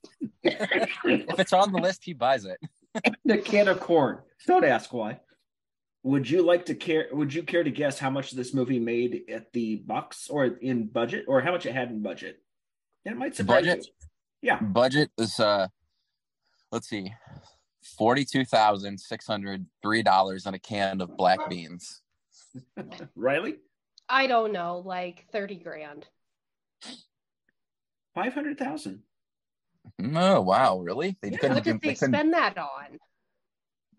Speaker 3: If it's on the list, he buys it.
Speaker 4: the can of corn. Don't ask why. Would you like to care? Would you care to guess how much this movie made at the box or in budget, or how much it had in budget? And it might surprise
Speaker 3: Budget?
Speaker 4: you. Yeah,
Speaker 3: Budget is uh, let's see, forty-two thousand six hundred three dollars and a can of black beans. [laughs]
Speaker 4: Riley,
Speaker 5: I don't know, like thirty grand.
Speaker 4: five hundred thousand.
Speaker 3: Oh wow, really? They
Speaker 4: Yeah,
Speaker 3: couldn't.
Speaker 5: What did
Speaker 3: even-
Speaker 5: they
Speaker 3: couldn't-
Speaker 5: spend that on?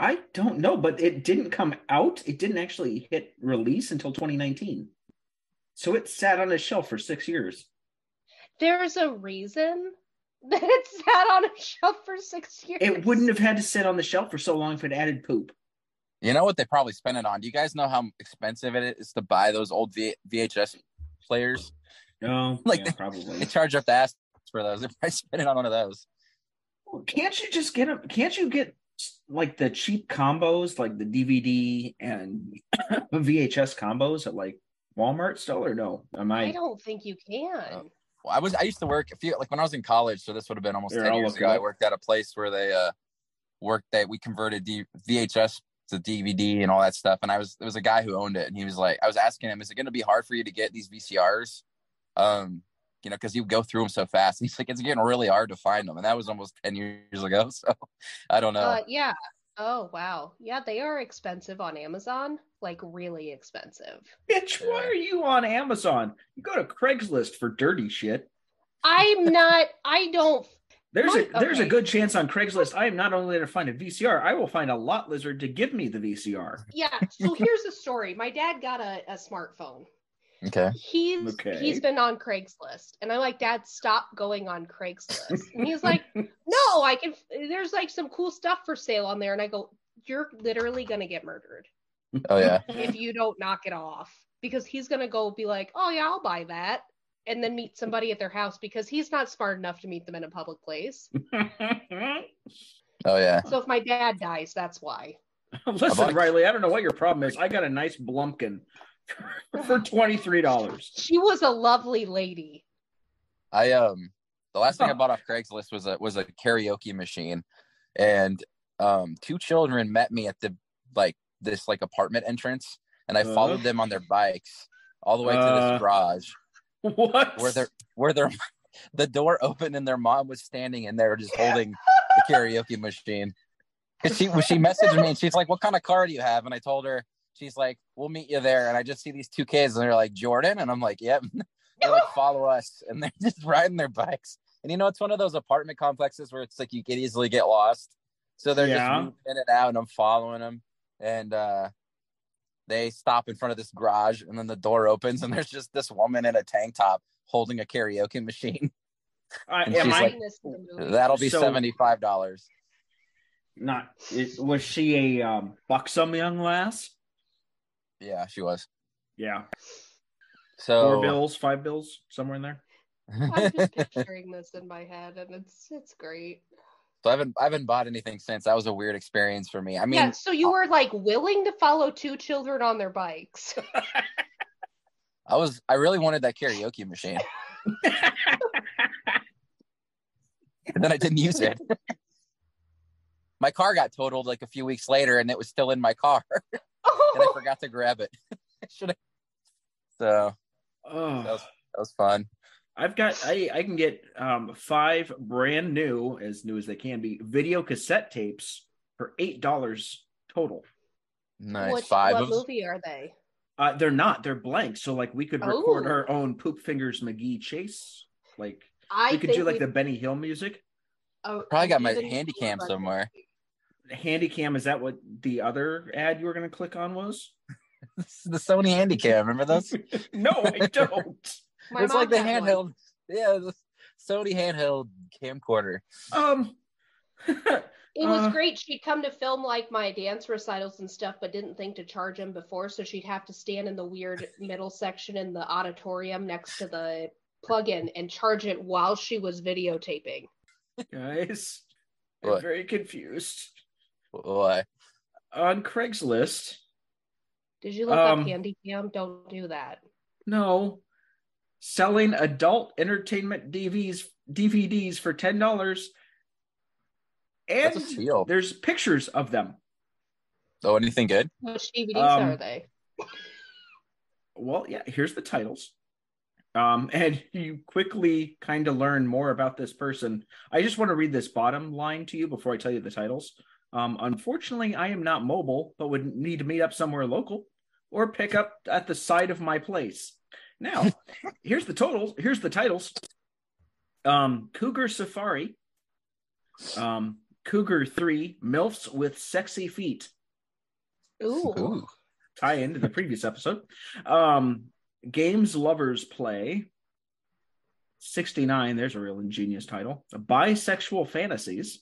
Speaker 4: I don't know, but it didn't come out. It didn't actually hit release until 2019. So it sat on a shelf for six years.
Speaker 5: There's a reason [laughs] that it sat on a shelf for six years.
Speaker 4: It wouldn't have had to sit on the shelf for so long if it added poop.
Speaker 3: You know what they probably spent it on? Do you guys know how expensive it is to buy those old v- VHS players?
Speaker 4: No,
Speaker 3: Like
Speaker 4: yeah,
Speaker 3: they-
Speaker 4: probably.
Speaker 3: They charge up the ass for those. [laughs] They probably spent it on one of those.
Speaker 4: Can't you just get them? Can't you get like the cheap combos, like the DVD and [coughs] VHS combos at like Walmart still, or no? Am I?
Speaker 5: I don't think you can.
Speaker 3: Oh. Well, I was I used to work a few like when I was in college, so this would have been almost
Speaker 4: Here,
Speaker 3: ten
Speaker 4: I'll
Speaker 3: years
Speaker 4: look it
Speaker 3: ago. I worked at a place where they uh worked that we converted D- VHS to DVD and all that stuff. And I was there was a guy who owned it, and he was like, I was asking him, is it going to be hard for you to get these VCRs? Um, you know, because you go through them so fast. And [laughs] he's like, it's getting really hard to find them, and that was almost ten years ago. [laughs] So I don't know.
Speaker 5: Uh, yeah. Oh wow. Yeah, they are expensive on Amazon. Like really expensive.
Speaker 4: Bitch, why are you on Amazon? You go to Craigslist for dirty shit.
Speaker 5: I'm [laughs] not. I don't.
Speaker 4: There's
Speaker 5: My-
Speaker 4: a there's a good chance on Craigslist. I am not only going to find a VCR, I will find a lot lizard to give me the VCR.
Speaker 5: Yeah. So here's the story. My dad got a, a smartphone.
Speaker 3: Okay.
Speaker 5: He's
Speaker 4: Okay.
Speaker 5: he's been on Craigslist, and I'm like, Dad, stop going on Craigslist. And he's like, [laughs] No, I can. There's like some cool stuff for sale on there, and I go, You're literally gonna get murdered
Speaker 3: Oh yeah. [laughs]
Speaker 5: if you don't knock it off, because he's gonna go be like, Oh yeah, I'll buy that, and then meet somebody at their house because he's not smart enough to meet them in a public place. [laughs]
Speaker 3: Oh yeah.
Speaker 5: So if my dad dies, that's why.
Speaker 4: Listen, Riley, I don't know what your problem is. I got a nice Blumpkin for twenty three dollars.
Speaker 5: She was a lovely lady.
Speaker 3: I um the last thing I bought off Craigslist was a was a karaoke machine, and um two children met me at the like this like apartment entrance, and I followed
Speaker 4: Uh.
Speaker 3: them on their bikes all the way to
Speaker 4: Uh.
Speaker 3: this garage
Speaker 4: What?
Speaker 3: where their where their [laughs] the door opened and their mom was standing in there just holding the karaoke machine. Cause she was she messaged me and she's like, "What kind of car do you have?" And I told her, she's like, "We'll meet you there." And I just see these two kids and they're like, "Jordan," and I'm like, "Yep." [laughs] They like follow us [laughs] and they're just riding their bikes. And you know, it's one of those apartment complexes where it's like you could easily get lost. So they're
Speaker 4: Yeah.
Speaker 3: just moving in and out, and I'm following them. And uh, they stop in front of this garage, and then the door opens, and [laughs] there's just this woman in a tank top holding a karaoke machine.
Speaker 4: I,
Speaker 3: and
Speaker 4: am
Speaker 3: she's
Speaker 4: I
Speaker 3: like-
Speaker 5: This in the movie.
Speaker 3: That'll be
Speaker 4: So-
Speaker 3: seventy five dollars.
Speaker 4: not? Was she a um, buxom young lass?
Speaker 3: Yeah, she was.
Speaker 4: Yeah,
Speaker 3: So
Speaker 4: four bills, five bills, somewhere in there. [laughs]
Speaker 5: I'm just [laughs] picturing this in my head, and it's it's great.
Speaker 3: so I haven't I haven't bought anything since. That was a weird experience for me. I mean,
Speaker 5: yeah, so you uh, were like willing to follow two children on their bikes. [laughs]
Speaker 3: I was I really wanted that karaoke machine, and then I didn't use it. my car got totaled like a few weeks later, and it was still in my car, and I forgot to grab it. [laughs] Should have. So
Speaker 4: oh,
Speaker 3: That was- that was fun.
Speaker 4: I've got I I can get um five brand new, as new as they can be, video cassette tapes for eight dollars total.
Speaker 3: Nice.
Speaker 5: Which,
Speaker 3: Five
Speaker 5: what
Speaker 3: of
Speaker 5: movie are they?
Speaker 4: Uh, they're not. They're blank. So like we could record
Speaker 5: Oh.
Speaker 4: our own Poop Fingers McGee chase. Like
Speaker 5: I
Speaker 4: we could do like
Speaker 5: we-
Speaker 4: the Benny Hill music.
Speaker 5: oh,
Speaker 3: Probably got my handy cam
Speaker 5: about
Speaker 3: somewhere.
Speaker 4: Handycam is that what the other ad you were going to click on was? [laughs]
Speaker 3: The Sony Handycam. Remember those? [laughs]
Speaker 4: no, I [laughs] don't.
Speaker 5: My
Speaker 3: it's like the
Speaker 5: had one.
Speaker 3: handheld. Yeah, the Sony handheld camcorder.
Speaker 4: Um,
Speaker 5: It was
Speaker 4: Uh,
Speaker 5: great. She'd come to film like my dance recitals and stuff, but didn't think to charge them before, so she'd have to stand in the weird middle section in the auditorium next to the plug-in and charge it while she was videotaping.
Speaker 4: guys, I'm
Speaker 3: What?
Speaker 4: very confused.
Speaker 3: Why?
Speaker 4: On Craigslist,
Speaker 5: Did you look
Speaker 4: Um,
Speaker 5: up Handycam? Don't do that.
Speaker 4: no, selling adult entertainment DVDs DVDs for ten dollars, and
Speaker 3: That's a steal.
Speaker 4: there's pictures of them.
Speaker 3: Oh, anything good?
Speaker 5: Which DVDs
Speaker 4: Um,
Speaker 5: are they?
Speaker 4: Well, yeah, here's the titles. Um, and [laughs] you quickly kind of learn more about this person. I just want to read this bottom line to you before I tell you the titles. Um, unfortunately, I am not mobile, but would need to meet up somewhere local or pick up at the side of my place. Now, [laughs] here's the totals. Here's the titles. Um, Cougar Safari. Um, Cougar Three, MILFs with sexy feet.
Speaker 5: Ooh.
Speaker 3: Ooh.
Speaker 4: tie into the previous episode. Um, games lovers play. 69, there's a real ingenious title. Bisexual fantasies.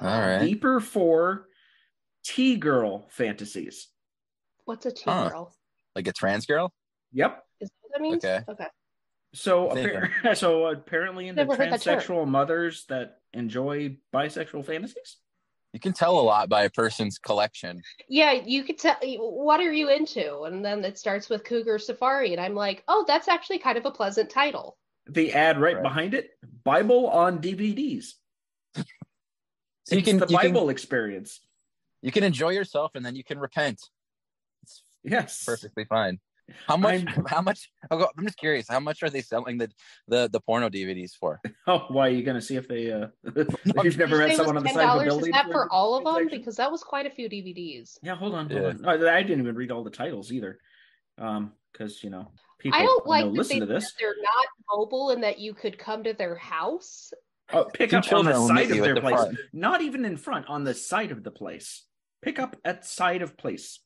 Speaker 3: All right.
Speaker 4: Deeper for T girl fantasies.
Speaker 5: What's a T
Speaker 3: Huh.
Speaker 5: girl?
Speaker 3: Like a trans girl?
Speaker 4: Yep.
Speaker 5: Is that what that means?
Speaker 3: Okay.
Speaker 5: Okay.
Speaker 4: So, appar- [laughs] so apparently into
Speaker 5: Never heard that
Speaker 4: transsexual mothers that enjoy bisexual fantasies.
Speaker 3: You can tell a lot by a person's collection.
Speaker 5: Yeah, you could tell. What are you into? And then it starts with Cougar Safari, and I'm like, oh, that's actually kind of a pleasant title.
Speaker 4: The ad right,
Speaker 3: Right.
Speaker 4: behind it, Bible on DVDs.
Speaker 3: So you
Speaker 4: It's
Speaker 3: can
Speaker 4: the
Speaker 3: you can
Speaker 4: Bible experience.
Speaker 3: you can enjoy yourself and then you can repent. It's
Speaker 4: Yes.
Speaker 3: perfectly fine. How much?
Speaker 4: I'm- [laughs]
Speaker 3: How much? I'll go- I'm just curious. How much are they selling the the the porno DVDs for? [laughs]
Speaker 4: Oh, why are you going to see if they? Uh, [laughs] if you've never
Speaker 5: Did you
Speaker 4: met someone on the side of a
Speaker 5: $10?
Speaker 4: building.
Speaker 5: Is that for all of them?
Speaker 4: transaction?
Speaker 5: Because that was quite a few DVDs.
Speaker 4: Yeah, hold on, hold
Speaker 3: Yeah.
Speaker 4: on. I didn't even read all the titles either, um, because you know people
Speaker 5: I don't
Speaker 4: know,
Speaker 5: like that
Speaker 4: listen
Speaker 5: they
Speaker 4: to this.
Speaker 5: they're not mobile and that you could come to their house.
Speaker 4: Oh, pick up on the side of their
Speaker 3: the
Speaker 4: place,
Speaker 3: front.
Speaker 4: not even in front, on the side of the place. Pick up at side of place.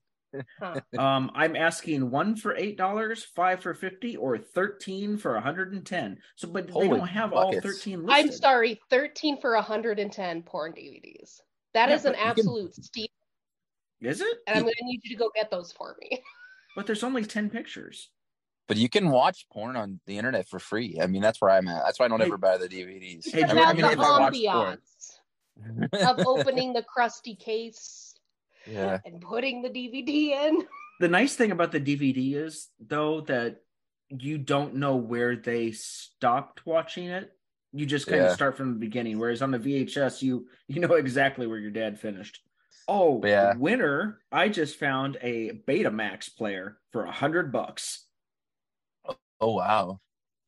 Speaker 4: Um, I'm asking one for eight dollars, five for fifty, or thirteen for hundred and ten. So, but
Speaker 3: Holy
Speaker 4: they don't have all thirteen listed.
Speaker 5: I'm sorry, 13 for 110 porn DVDs. That
Speaker 4: Yeah,
Speaker 5: is an
Speaker 4: but you can-
Speaker 5: absolute steal,
Speaker 4: Is it?
Speaker 5: and I'm going to need you to go get those for me.
Speaker 4: But there's only ten pictures.
Speaker 3: But you can watch porn on the internet for free. I mean, that's where I'm at. That's why I don't ever buy the DVDs.
Speaker 4: Hey,
Speaker 3: I
Speaker 5: Because
Speaker 3: mean, I mean,
Speaker 5: the
Speaker 3: if I watch porn.
Speaker 5: ambiance of opening the crusty case [laughs]
Speaker 3: yeah.
Speaker 5: and putting the DVD in.
Speaker 4: The nice thing about the DVD is, though, that you don't know where they stopped watching it. You just kind of start from the beginning. Whereas on the VHS, you you know exactly where your dad finished. Oh,
Speaker 3: yeah.
Speaker 4: winner! I just found a Betamax player for a hundred bucks.
Speaker 3: Oh wow.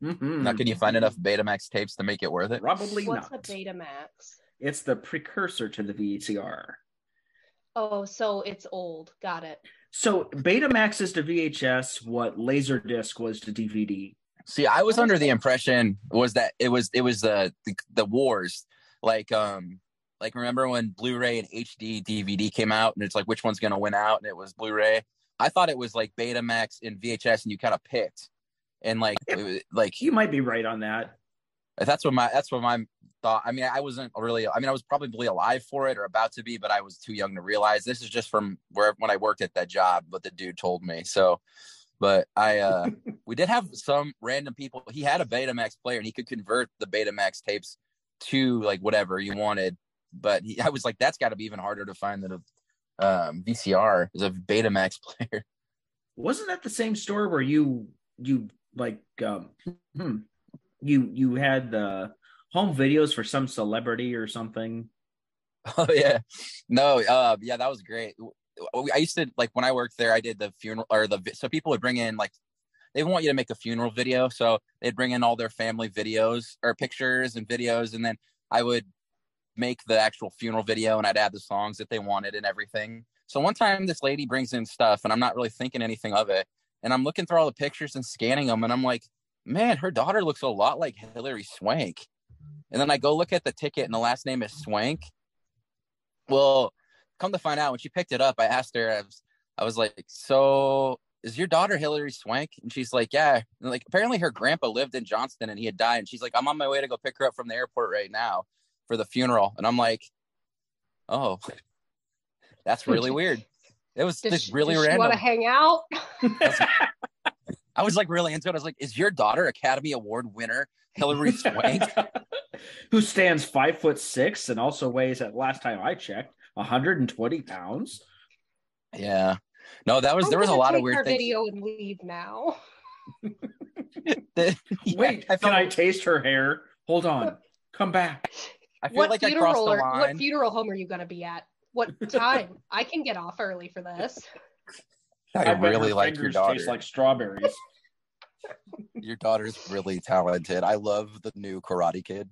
Speaker 4: Mhm.
Speaker 3: Now, can you find enough Betamax tapes to make it worth it?
Speaker 4: Probably
Speaker 5: What's
Speaker 4: not.
Speaker 5: a Betamax?
Speaker 4: It's the precursor to the VCR.
Speaker 5: Oh, so it's old. Got it.
Speaker 4: So Betamax is to VHS what Laserdisc was to DVD.
Speaker 3: See, I was under the impression was that it was it was the the, the wars, like um like remember when Blu-ray and HD DVD came out, and it's like which one's gonna win out, and it was Blu-ray. I thought it was like Betamax and VHS, and you kind of picked, and like it was, like
Speaker 4: You might be right on that.
Speaker 3: that's what my that's what my thought. I mean, I wasn't really. I mean, I was probably alive for it or about to be, but I was too young to realize. This is just from where when I worked at that job, what the dude told me. So, but I uh [laughs] we did have some random people. He had a Betamax player and he could convert the Betamax tapes to like whatever you wanted. But he, [laughs] I was like, that's got to be even harder to find than a um, VCR is a Betamax [laughs] player.
Speaker 4: Wasn't that the same store where you you like um hmm, you you had the home videos for some celebrity or something? [laughs]
Speaker 3: Oh yeah, no, uh, yeah, that was great. I used to like when I worked there. I did the funeral or the so people would bring in like they want you to make a funeral video, so they'd bring in all their family videos or pictures and videos, and then I would make the actual funeral video and I'd add the songs that they wanted and everything. So one time this lady brings in stuff and I'm not really thinking anything of it, and I'm looking through all the pictures and scanning them, and I'm like, man, her daughter looks a lot like Hilary Swank. And then I go look at the ticket and the last name is Swank. Well, come to find out, when she picked it up, I asked her, I was, I was like, so is your daughter Hilary Swank? And she's like, yeah. And like, apparently her grandpa lived in Johnston and he had died. And she's like, I'm on my way to go pick her up from the airport right now for the funeral. And I'm like, oh, [laughs] that's really [laughs] weird. It was
Speaker 5: Does
Speaker 3: just
Speaker 5: she,
Speaker 3: really
Speaker 5: does she
Speaker 3: random.
Speaker 5: want to hang out? [laughs]
Speaker 3: I was like really into it. I was like, is your daughter Academy Award winner Hilary Swank? [laughs]
Speaker 4: Who stands five foot six and also weighs at last time I checked 120 pounds.
Speaker 3: yeah. No, that was
Speaker 5: I'm
Speaker 3: there was a
Speaker 5: gonna
Speaker 3: lot of weird
Speaker 5: our
Speaker 3: things.
Speaker 5: video and leave now. [laughs]
Speaker 3: Yeah,
Speaker 4: Wait,
Speaker 3: I
Speaker 4: can
Speaker 3: felt
Speaker 4: I taste her hair? Hold on. Come back.
Speaker 3: I feel
Speaker 5: What
Speaker 3: like I crossed the
Speaker 5: Or,
Speaker 3: line.
Speaker 5: what funeral home are you going to be at? What time? I can get off early for this.
Speaker 3: I,
Speaker 4: bet
Speaker 3: really
Speaker 4: her
Speaker 3: like your daughter.
Speaker 4: Taste like strawberries. [laughs]
Speaker 3: Your daughter's really talented. I love the new Karate Kid.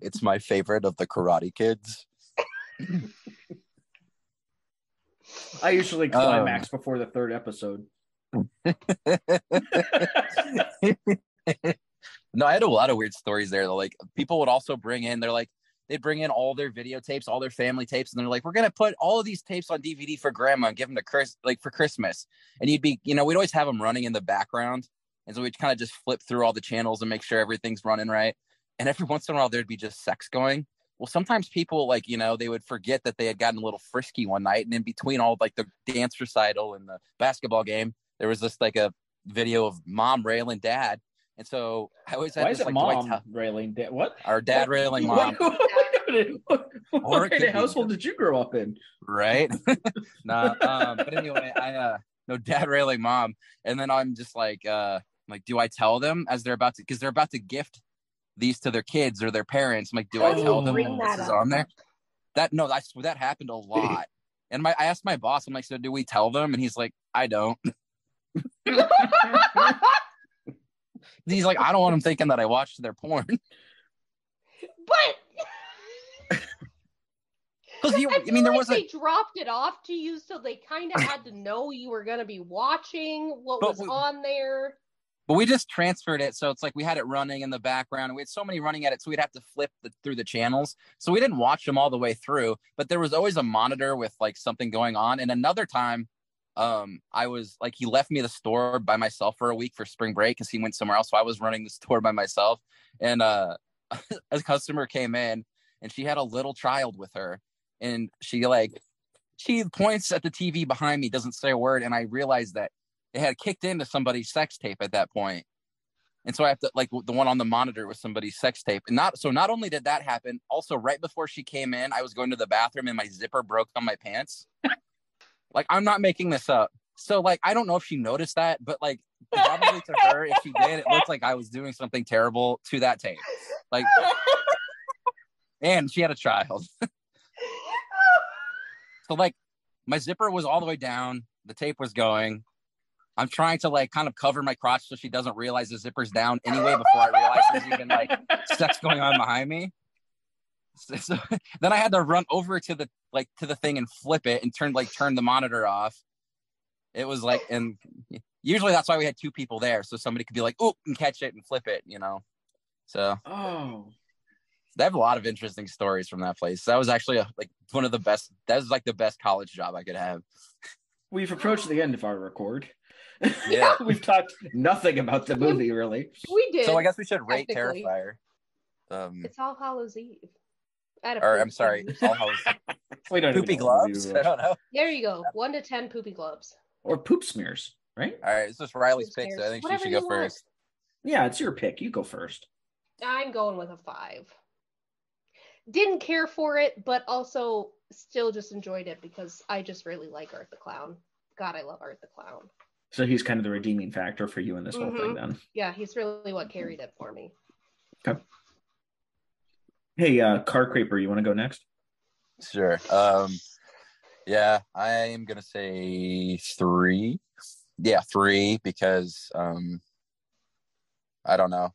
Speaker 3: It's my favorite of the Karate Kids.
Speaker 4: I usually
Speaker 3: Um,
Speaker 4: climax before the third episode. [laughs]
Speaker 3: no, I had a lot of weird stories there. Like people would also bring in, they're like, they'd bring in all their videotapes, all their family tapes, and they're like, we're gonna put all of these tapes on DVD for grandma and give them to Chris, like for Christmas. And you'd be, you know, we'd always have them running in the background, and so we'd kind of just flip through all the channels and make sure everything's running right. And every [laughs] once in a while, there'd be just sex going. Well, sometimes people like, you know, they would forget that they had gotten a little frisky one night, and in between all like the dance recital and the basketball game, there was this like a video of mom railing dad. And so I always had
Speaker 4: Why
Speaker 3: this
Speaker 4: is it
Speaker 3: like,
Speaker 4: mom railing? Da- what?
Speaker 3: our dad railing [laughs] mom,
Speaker 4: Minute. [laughs] What, what kind of
Speaker 3: be-
Speaker 4: household did you grow up in?
Speaker 3: right? [laughs] nah, um, but anyway, I uh no dad railing mom, and then I'm just like, uh, like, do I tell them as they're about to because they're about to gift these to their kids or their parents? I'm like, do I
Speaker 4: Oh,
Speaker 3: tell them this is
Speaker 5: up.
Speaker 3: on there? That no, that's that happened a lot. And my I asked my boss, I'm like, so do we tell them? And he's like, I don't. [laughs] He's like, I don't want them thinking that I watched their porn. Because you,
Speaker 5: I,
Speaker 3: I mean, there
Speaker 5: like
Speaker 3: was
Speaker 5: they
Speaker 3: a
Speaker 5: dropped it off to you, so they kind of [clears throat] had to know you were going to be watching what
Speaker 3: But
Speaker 5: was
Speaker 3: we-
Speaker 5: on there.
Speaker 3: But we just transferred it, so it's like we had it running in the background, we had so many running at it, so we'd have to flip the, through the channels. So we didn't watch them all the way through, but there was always a monitor with like something going on. And another time, um, I was like, he left me the store by myself for a week for spring break because he went somewhere else. So I was running the store by myself, and uh, [laughs] a customer came in, and she had a little child with her, and she like, she points at the TV behind me, doesn't say a word, and I realized that it had kicked into somebody's sex tape at that point. And so I have to like the one on the monitor was somebody's sex tape. And not so not only did that happen, also right before she came in, I was going to the bathroom and my zipper broke on my pants. [laughs] like I'm not making this up. So like I don't know if she noticed that, but like probably to her, if she did, it looked like I was doing something terrible to that tape. Like [laughs] and she had a child. [laughs] So like my zipper was all the way down, the tape was going. I'm trying to like kind of cover my crotch so she doesn't realize the zipper's down anyway before I realize there's even like [laughs] sex going on behind me. So, [laughs] so then I had to run over to the like to the thing and flip it and turn like turn the monitor off. It was like and usually that's why we had two people there so somebody could be like oh and catch it and flip it, you know. So
Speaker 4: Oh,
Speaker 3: they have a lot of interesting stories from that place. That was actually a, like one of the best. That was like the best college job I could have.
Speaker 4: we've approached the end of our record.
Speaker 3: Yeah. [laughs]
Speaker 4: we've talked nothing about the movie really.
Speaker 5: We did.
Speaker 3: So I guess we should rate
Speaker 5: Technically.
Speaker 3: Terrifier. Um,
Speaker 5: it's All Hallows Eve. At a
Speaker 3: or I'm sorry, all hoes. [laughs]
Speaker 4: We don't
Speaker 3: poopy
Speaker 4: know what
Speaker 3: gloves. I don't know.
Speaker 5: There you go. One to ten poopy gloves.
Speaker 4: or poop smears, right?
Speaker 3: All right, it's just Riley's
Speaker 5: Who
Speaker 3: pick, so I think
Speaker 5: Whatever
Speaker 3: she should
Speaker 5: you
Speaker 3: go
Speaker 5: want.
Speaker 3: first.
Speaker 4: Yeah, it's your pick. You go first.
Speaker 5: I'm going with a five. Didn't care for it, but also still just enjoyed it because I just really like Art the Clown. God, I love Art the Clown.
Speaker 4: So he's kind of the redeeming factor for you in this whole
Speaker 5: Mm-hmm.
Speaker 4: thing then.
Speaker 5: Yeah, he's really what carried it for me. Okay.
Speaker 4: Hey, uh, Car Creeper, you want to go next?
Speaker 3: Sure. Um, yeah, I'm gonna say three. Yeah, three because um, I don't know.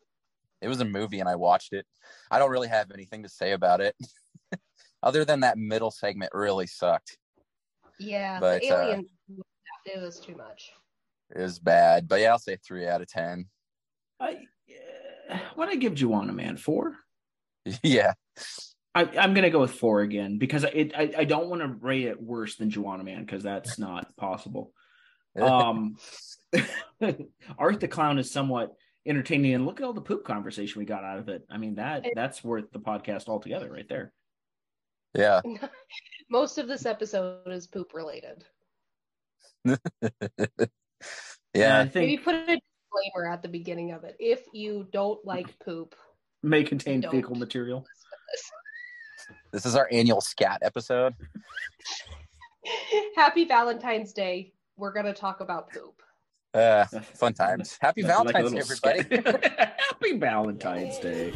Speaker 3: It was a movie and I watched it. I don't really have anything to say about it, [laughs] other than that middle segment really sucked.
Speaker 5: Yeah,
Speaker 3: But,
Speaker 5: the
Speaker 3: uh,
Speaker 5: it was too much.
Speaker 3: It was bad, but yeah, I'll say three out of ten.
Speaker 4: I, uh, what I give Juwanna Mann four? [laughs]
Speaker 3: yeah,
Speaker 4: I, I'm gonna go with four again because it, I I don't want to rate it worse than Juwanna Mann because that's not possible. [laughs] Um, Art the Clown is somewhat entertaining, and look at all the poop conversation we got out of it. I mean that that's worth the podcast altogether, right there.
Speaker 3: yeah. [laughs]
Speaker 5: Most of this episode is poop related. [laughs]
Speaker 3: Yeah,
Speaker 4: I
Speaker 5: Maybe put a disclaimer at the beginning of it. If you don't like poop,
Speaker 4: may contain fecal material.
Speaker 3: this is our annual scat episode. [laughs]
Speaker 5: Happy Valentine's Day. We're gonna talk about poop.
Speaker 3: Uh, [laughs] fun times. Happy
Speaker 4: Like [laughs] [laughs]
Speaker 3: Valentine's Day, everybody.
Speaker 4: Happy Valentine's Day.